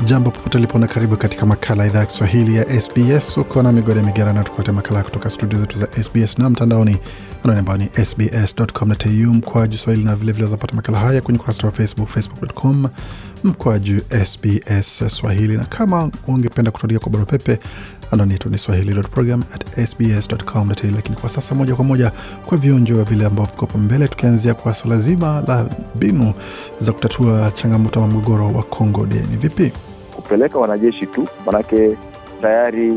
Jambo popote lipo na karibu katika makala ya idhaa ya Kiswahili ya SBS. Uko na migode migerana, tukuletea makala kutoka studio zetu za SBS na mtandaoni anwani ambayo ni sbs.com.au mkwaju swahili, na vilevile wazapata makala haya kwenye ukurasa wa Facebook, facebook.com mkwaju SBS Swahili. Na kama ungependa kutuandikia kwa barua pepe, anwani yetu ni swahili.program@sbs.com.au. Lakini kwa sasa moja kwa moja kwa vionjo vile ambavyo vikopo mbele, tukianzia kwa swala zima la mbinu za kutatua changamoto ya mgogoro wa Congo. Je, ni vipi? kupeleka wanajeshi tu, manake tayari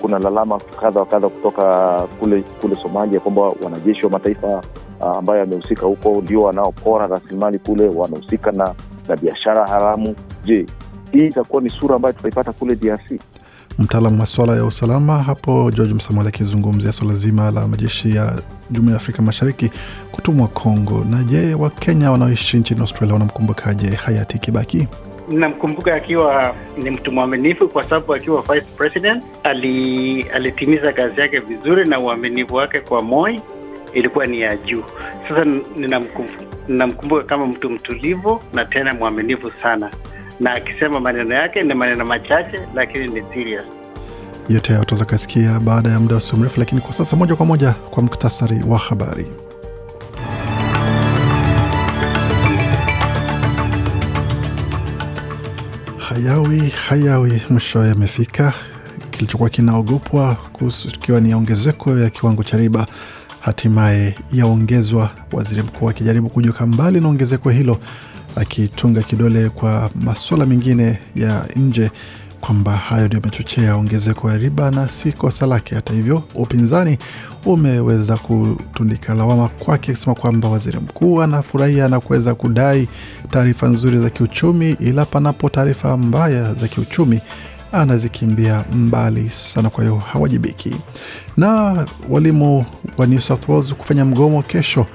kuna lalama kadha wa kadha kutoka kule kule Somalia kwamba wanajeshi wa mataifa ah, ambayo yamehusika huko ndio wanaopora rasilimali kule, wanahusika na, na biashara haramu. Je, hii itakuwa ni sura ambayo tutaipata kule DRC? Mtaalamu wa ya usalama hapo George Msamali akizungumzia swala zima la majeshi ya Jumuiya ya Afrika Mashariki kutumwa Congo. Na je, Wakenya wanaoishi nchini Australia wanamkumbukaje hayati Kibaki? Namkumbuka akiwa ni mtu mwaminifu kwa sababu akiwa vice president ali, alitimiza kazi yake vizuri na uaminifu wake kwa Moi ilikuwa ni ya juu. Sasa ninamkumbuka, kama mtu mtulivu na tena mwaminifu sana, na akisema maneno yake ni maneno machache lakini ni serious. Yote hayo utaweza kasikia baada ya muda usio mrefu, lakini kwa sasa moja kwa moja kwa muktasari wa habari. Hayawi hayawi, mwisho yamefika. Kilichokuwa kinaogopwa kikiwa ni ongezeko ya kiwango cha riba hatimaye yaongezwa, waziri mkuu akijaribu kujuka mbali na ongezeko hilo, akitunga kidole kwa masuala mengine ya nje kwamba hayo ndio yamechochea ongezeko ya riba na si kosa lake. Hata hivyo, upinzani umeweza kutundika lawama kwake, akisema kwamba waziri mkuu anafurahia na kuweza kudai taarifa nzuri za kiuchumi, ila panapo taarifa mbaya za kiuchumi anazikimbia mbali sana, kwa hiyo hawajibiki. Na walimu wa New South Wales kufanya mgomo kesho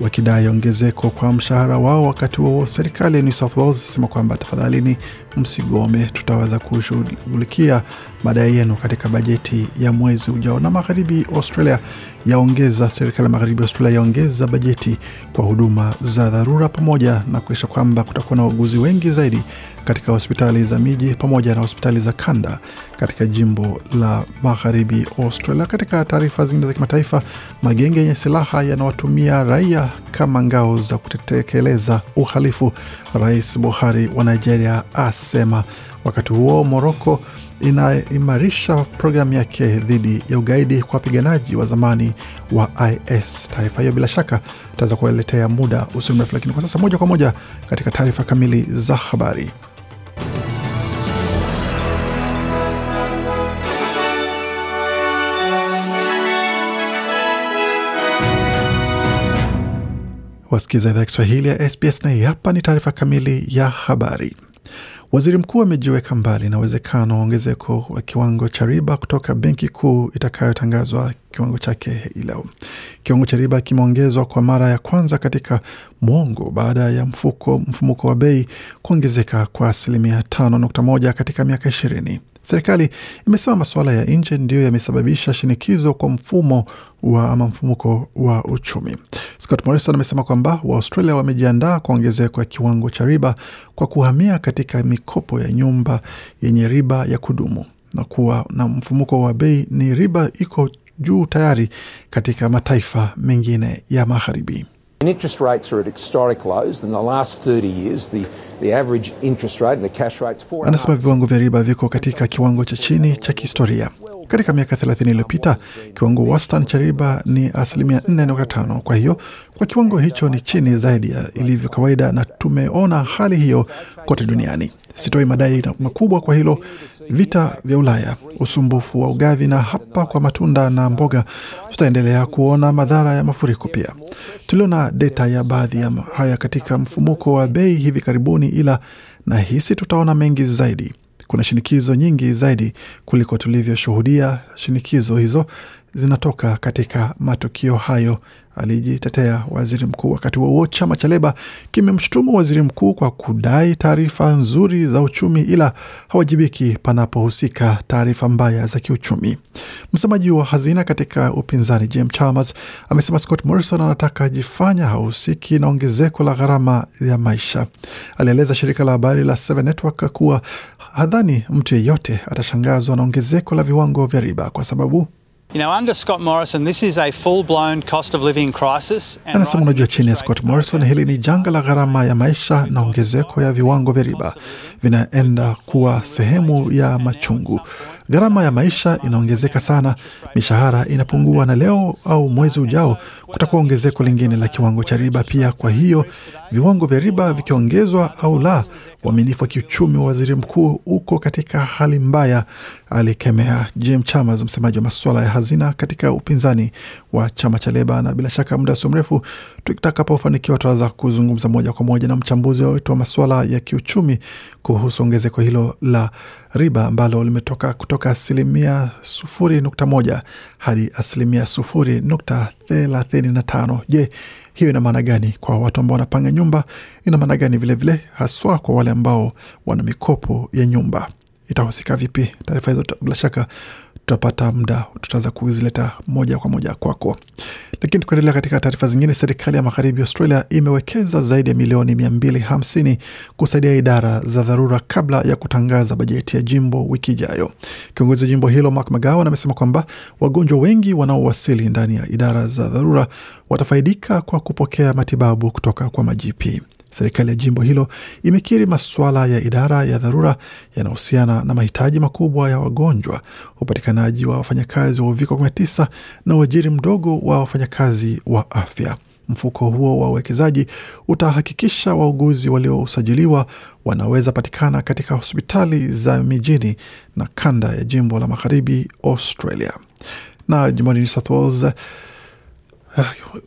wakidai ongezeko kwa mshahara wao. Wakati huo serikali ya New South Wales sema kwamba tafadhalini, msigome, tutaweza kushughulikia madai yenu katika bajeti ya mwezi ujao. Na magharibi Australia yaongeza, serikali ya magharibi Australia yaongeza bajeti kwa huduma za dharura pamoja na kuisha kwamba kutakuwa na wauguzi wengi zaidi katika hospitali za miji pamoja na hospitali za kanda katika jimbo la magharibi Australia. Katika taarifa zingine za kimataifa, magenge yenye silaha yanawatumia raia kama ngao za kutekeleza uhalifu, Rais Buhari wa Nigeria asema. Wakati huo Moroko inaimarisha programu yake dhidi ya ugaidi kwa wapiganaji wa zamani wa IS. Taarifa hiyo bila shaka itaweza kueletea muda usio mrefu, lakini kwa sasa moja kwa moja katika taarifa kamili za habari. Wasikiza idhaa Kiswahili ya SBS na hii hapa ni taarifa kamili ya habari. Waziri mkuu amejiweka mbali na uwezekano wa ongezeko wa kiwango cha riba kutoka benki kuu itakayotangazwa kiwango chake hii leo. Kiwango cha riba kimeongezwa kwa mara ya kwanza katika mwongo baada ya mfuko mfumuko wa bei kuongezeka kwa asilimia 5.1 katika miaka ishirini. Serikali imesema masuala ya nje ndiyo yamesababisha shinikizo kwa mfumo wa ama mfumuko wa uchumi. Scott Morrison amesema kwamba Waaustralia wamejiandaa kwa ongezeko ya kiwango cha riba kwa kuhamia katika mikopo ya nyumba yenye riba ya kudumu na kuwa na mfumuko wa bei ni riba iko juu tayari katika mataifa mengine ya magharibi. And interest rates are at historic lows. In the last 30 years, the, the average interest rate and the cash rate's. Anasema viwango vya riba viko katika kiwango cha chini cha kihistoria. Katika miaka 30 iliyopita, kiwango wastani cha riba ni asilimia 4.5. Kwa hiyo kwa kiwango hicho ni chini zaidi ya ilivyo kawaida, na tumeona hali hiyo kote duniani. Sitoi madai makubwa kwa hilo. Vita vya Ulaya, usumbufu wa ugavi, na hapa kwa matunda na mboga, tutaendelea kuona madhara ya mafuriko pia. Tuliona data ya baadhi ya haya katika mfumuko wa bei hivi karibuni, ila nahisi tutaona mengi zaidi. Kuna shinikizo nyingi zaidi kuliko tulivyoshuhudia. Shinikizo hizo zinatoka katika matukio hayo, alijitetea waziri mkuu. Wakati huo chama cha Leba kimemshutumu waziri mkuu kwa kudai taarifa nzuri za uchumi, ila hawajibiki panapohusika taarifa mbaya za kiuchumi. Msemaji wa hazina katika upinzani James Chalmers amesema Scott Morrison anataka ajifanya hahusiki na ongezeko la gharama ya maisha. Alieleza shirika la habari la Seven Network kuwa hadhani mtu yeyote atashangazwa na ongezeko la viwango vya riba kwa sababu You know, under Scott Morrison, this is a full-blown cost of living crisis. Anasema unajua, chini ya Scott Morrison, hili ni janga la gharama ya maisha na ongezeko ya viwango vya riba vinaenda kuwa sehemu ya machungu. Gharama ya maisha inaongezeka sana, mishahara inapungua, na leo au mwezi ujao kutakuwa ongezeko lingine la kiwango cha riba pia. Kwa hiyo viwango vya riba vikiongezwa au la, uaminifu wa kiuchumi wa waziri mkuu uko katika hali mbaya, alikemea Jim Chalmers, msemaji wa masuala ya hazina katika upinzani wa chama cha Leba. Na bila shaka muda sio mrefu tutakapofanikiwa, tutaweza kuzungumza moja kwa moja na mchambuzi wetu wa masuala ya kiuchumi kuhusu ongezeko hilo la riba ambalo limetoka kutoka asilimia sufuri nukta moja hadi asilimia sufuri nukta thelathini na tano. Je, hiyo ina maana gani kwa watu ambao wanapanga nyumba? Ina maana gani vilevile haswa kwa wale ambao wana mikopo ya nyumba? Itahusika vipi? Taarifa hizo bila shaka tutapata muda, tutaweza kuzileta moja kwa moja kwako. Lakini tukiendelea katika taarifa zingine, serikali ya magharibi Australia imewekeza zaidi ya milioni 250 kusaidia idara za dharura kabla ya kutangaza bajeti ya jimbo wiki ijayo. Kiongozi wa jimbo hilo Mark McGowan amesema kwamba wagonjwa wengi wanaowasili ndani ya idara za dharura watafaidika kwa kupokea matibabu kutoka kwa majipi. Serikali ya jimbo hilo imekiri masuala ya idara ya dharura yanahusiana na mahitaji makubwa ya wagonjwa, upatikanaji wa wafanyakazi wa uviko 19 na uajiri mdogo wa wafanyakazi wa afya. Mfuko huo wa uwekezaji utahakikisha wauguzi waliosajiliwa wanaweza patikana katika hospitali za mijini na kanda ya jimbo la magharibi Australia. Na jimboni New South Wales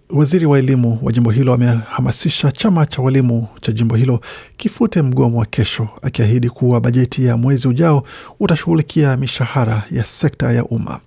Waziri wa elimu wa jimbo hilo amehamasisha chama cha walimu cha jimbo hilo kifute mgomo wa kesho, akiahidi kuwa bajeti ya mwezi ujao utashughulikia mishahara ya sekta ya umma.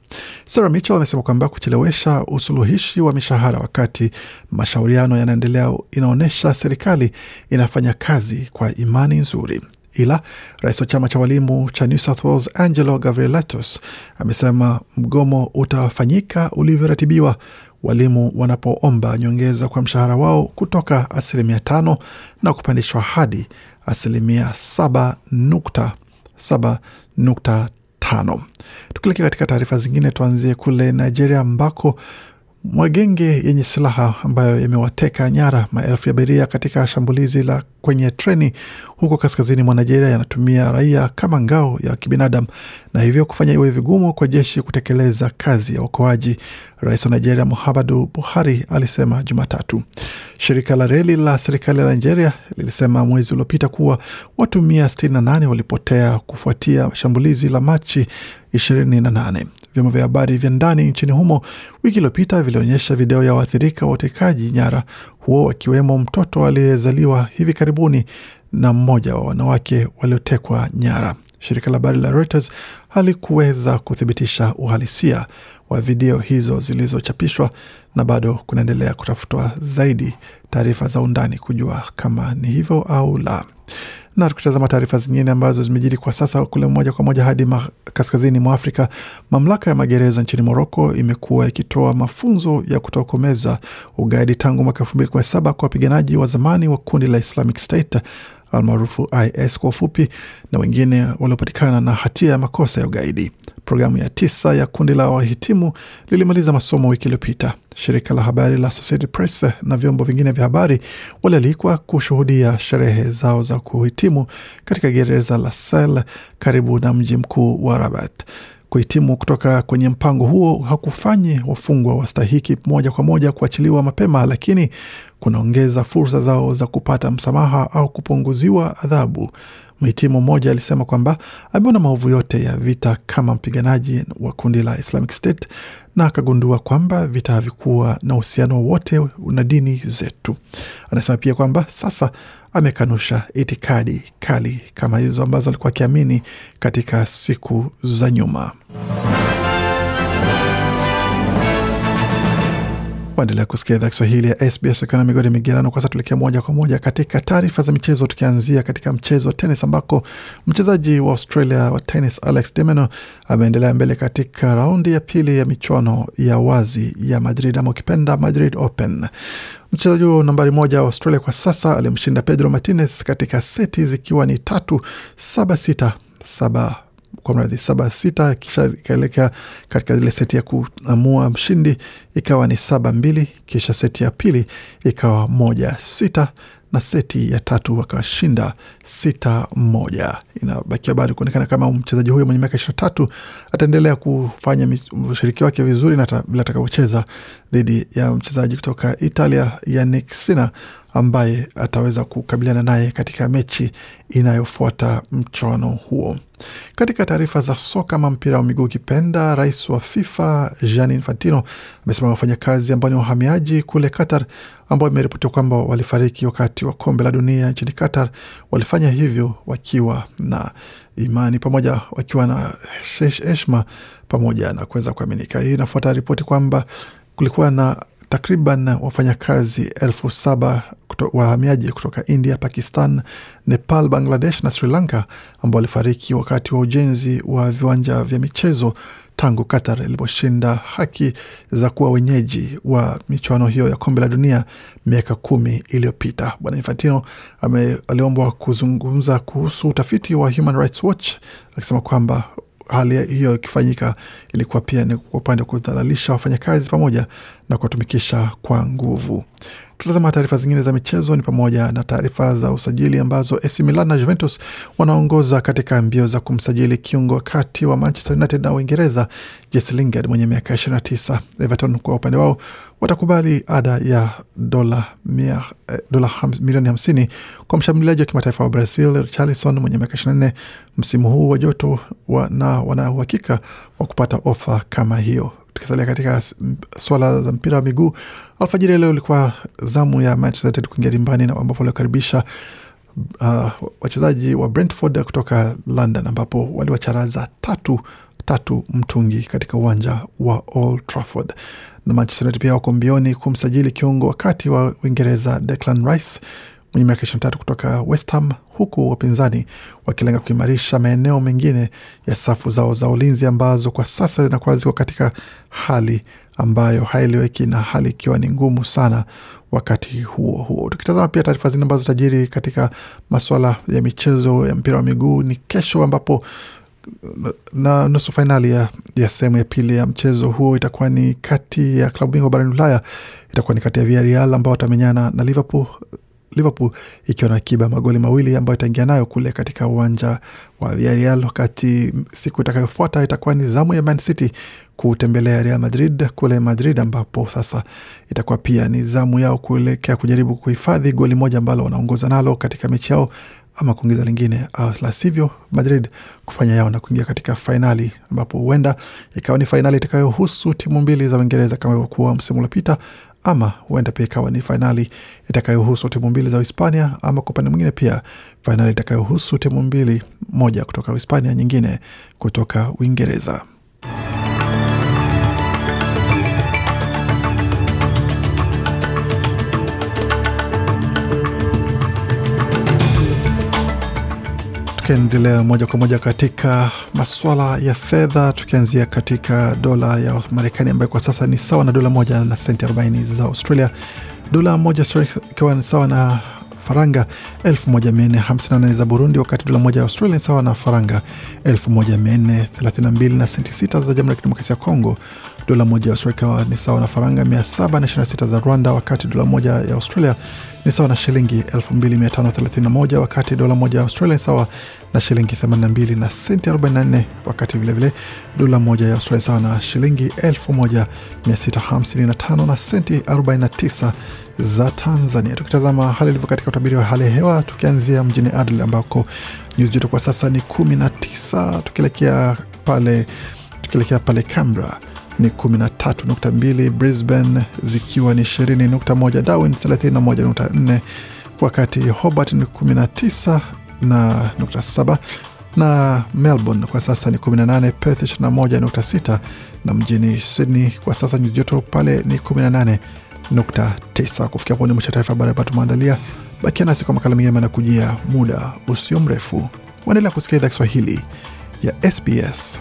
Sarah Mitchell amesema kwamba kuchelewesha usuluhishi wa mishahara wakati mashauriano yanaendelea inaonyesha serikali inafanya kazi kwa imani nzuri. Ila rais wa chama cha walimu cha New South Wales Angelo Gavrilitos amesema mgomo utafanyika ulivyoratibiwa walimu wanapoomba nyongeza kwa mshahara wao kutoka asilimia tano na kupandishwa hadi asilimia saba nukta saba nukta tano. Tukilekea katika taarifa zingine, tuanzie kule Nigeria ambako magenge yenye silaha ambayo yamewateka nyara maelfu ya abiria katika shambulizi la kwenye treni huko kaskazini mwa Nigeria yanatumia raia kama ngao ya kibinadamu na hivyo kufanya iwe vigumu kwa jeshi kutekeleza kazi ya uokoaji. Rais wa Nigeria Muhammadu Buhari alisema Jumatatu. Shirika la reli la serikali la Nigeria lilisema mwezi uliopita kuwa watu 168 walipotea kufuatia shambulizi la Machi 28. Vyombo vya habari vya ndani nchini humo wiki iliyopita vilionyesha video ya waathirika wa utekaji nyara huo, wakiwemo mtoto aliyezaliwa hivi karibuni na mmoja wa wanawake waliotekwa nyara. Shirika la habari la Reuters halikuweza kuthibitisha uhalisia wa video hizo zilizochapishwa na bado kunaendelea kutafutwa zaidi taarifa za undani kujua kama ni hivyo au la. Na tukitazama taarifa zingine ambazo zimejiri kwa sasa kule moja kwa moja hadi kaskazini mwa Afrika, mamlaka ya magereza nchini Moroko imekuwa ikitoa mafunzo ya kutokomeza ugaidi tangu mwaka elfu mbili kumi na saba kwa wapiganaji wa zamani wa kundi la Islamic State almaarufu IS kwa ufupi, na wengine waliopatikana na hatia ya makosa ya ugaidi. Programu ya tisa ya kundi la wahitimu lilimaliza masomo wiki iliyopita. Shirika la habari la Associated Press na vyombo vingine vya habari walialikwa kushuhudia sherehe zao za kuhitimu katika gereza la Sel karibu na mji mkuu wa Rabat. Kuhitimu kutoka kwenye mpango huo hakufanyi wafungwa wastahiki moja kwa moja kuachiliwa mapema, lakini kunaongeza fursa zao za kupata msamaha au kupunguziwa adhabu. Mhitimu mmoja alisema kwamba ameona maovu yote ya vita kama mpiganaji wa kundi la Islamic State na akagundua kwamba vita havikuwa na uhusiano wowote na dini zetu. Anasema pia kwamba sasa amekanusha itikadi kali kama hizo ambazo alikuwa akiamini katika siku za nyuma. Waendelea kusikia idhaa Kiswahili ya SBS ukiwa na migodi migerano. Kwanza tuelekea moja kwa moja katika taarifa za michezo, tukianzia katika mchezo wa tenis ambako mchezaji wa Australia wa tenis Alex de Minaur ameendelea mbele katika raundi ya pili ya michuano ya wazi ya Madrid ama ukipenda Madrid Open. Mchezaji huo nambari moja wa Australia kwa sasa alimshinda Pedro Martinez katika seti zikiwa ni tatu saba sita saba kwa mradhi saba sita, kisha ikaelekea katika ile seti ya kuamua mshindi ikawa ni saba mbili, kisha seti ya pili ikawa moja sita na seti ya tatu wakashinda sita moja. Inabakia bado kuonekana kama mchezaji huyo mwenye miaka ishirini na tatu ataendelea kufanya ushiriki wake vizuri na vile atakavyocheza dhidi ya mchezaji kutoka Italia Yannick Sinner ambaye ataweza kukabiliana naye katika mechi inayofuata mchuano huo. Katika taarifa za soka ama mpira wa miguu ukipenda, rais wa FIFA Gianni Infantino amesema wafanyakazi ambao ni wahamiaji kule Qatar ambao imeripotiwa kwamba walifariki wakati wa kombe la dunia nchini Qatar walifanya hivyo wakiwa na imani pamoja, wakiwa na heshima pamoja na kuweza kuaminika. Hii inafuata ripoti kwamba kulikuwa na takriban wafanyakazi elfu saba wahamiaji kutoka India, Pakistan, Nepal, Bangladesh na Sri Lanka ambao walifariki wakati wa ujenzi wa viwanja vya michezo tangu Qatar iliposhinda haki za kuwa wenyeji wa michuano hiyo ya kombe la dunia miaka kumi iliyopita. Bwana Infantino aliombwa kuzungumza kuhusu utafiti wa Human Rights Watch akisema kwamba hali hiyo ikifanyika ilikuwa pia ni kwa upande wa kudhalalisha wafanyakazi pamoja na kuwatumikisha kwa nguvu. Tutazama taarifa zingine za michezo ni pamoja na taarifa za usajili ambazo AC Milan na Juventus wanaongoza katika mbio za kumsajili kiungo kati wa Manchester United na Uingereza Jesse Lingard mwenye miaka 29. Everton kwa upande wao watakubali ada ya dola dola milioni hamsini kwa mshambuliaji wa kimataifa wa Brazil Richarlison mwenye miaka 24 msimu huu wa joto wa, na wana uhakika wa kupata ofa kama hiyo. Tukisalia katika swala za mpira wa miguu, alfajiri leo ilikuwa zamu ya Manchester United kuingia dimbani ambapo waliokaribisha uh, wachezaji wa Brentford kutoka London ambapo waliwacharaza tatu tatu mtungi katika uwanja wa Old Trafford. Na Manchester United pia wako mbioni kumsajili kiungo wakati wa Uingereza Declan Rice mwenye miaka 23 kutoka West Ham, huku wapinzani wakilenga kuimarisha maeneo mengine ya safu zao za ulinzi ambazo kwa sasa zinakuwa ziko katika hali ambayo haieleweki na hali ikiwa ni ngumu sana. Wakati huo huo, tukitazama pia taarifa zingine ambazo tajiri katika masuala ya michezo ya mpira wa miguu ni kesho, ambapo na nusu fainali ya, ya sehemu ya pili ya mchezo huo itakuwa ni kati ya klabu bingwa barani Ulaya, itakuwa ni kati ya Villarreal ambao watamenyana na Liverpool Liverpool ikiwa na akiba magoli mawili ambayo itaingia nayo kule katika uwanja wa Villarreal, wakati siku itakayofuata itakuwa ni zamu ya Man City kutembelea Real Madrid kule Madrid, ambapo sasa itakuwa pia ni zamu yao kuelekea kujaribu kuhifadhi goli moja ambalo wanaongoza nalo katika mechi yao ama kuongeza lingine, la sivyo Madrid kufanya yao na kuingia katika fainali, ambapo huenda ikawa ni fainali itakayohusu timu mbili za Uingereza kama ilivyokuwa msimu uliopita ama huenda pia ikawa ni fainali itakayohusu timu mbili za Uhispania, ama kwa upande mwingine pia fainali itakayohusu timu mbili, moja kutoka Uhispania, nyingine kutoka Uingereza. Tukiendelea moja kwa moja katika maswala ya fedha, tukianzia katika dola ya Marekani ambayo kwa sasa ni sawa na dola moja na senti 40 za Australia, dola moja ikiwa ni sawa na faranga 1458 za Burundi, wakati dola moja ya Australia ni sawa na faranga 1432 na senti 6 za Jamhuri ya Kidemokrasia ya Kongo, dola moja ya Australia ni sawa na faranga 726 za Rwanda, wakati dola moja ya Australia ni sawa na shilingi 2531 wakati dola moja ya Australia ni sawa na shilingi 82 na senti 44, wakati vilevile dola moja ya Australia sawa na shilingi 1655 na senti 49 za Tanzania. Tukitazama hali ilivyo katika utabiri wa hali ya hewa, tukianzia mjini Adelaide ambako nyuzi joto kwa sasa ni 19, tukielekea pale tukielekea pale Canberra ni 13.2, Brisbane zikiwa ni 20.1, Darwin 31.4, wakati Hobart ni 19 na nukta saba na Melbourne kwa sasa ni 18, Perth 21.6 na mjini Sydney kwa sasa nyuzi joto pale ni 18.9. Kufikia pone mwisho taarifa habari ambayo tumeandalia. Bakia nasi kwa makala mengine manakujia muda usio mrefu. Waendelea kusikia idhaa Kiswahili ya SBS.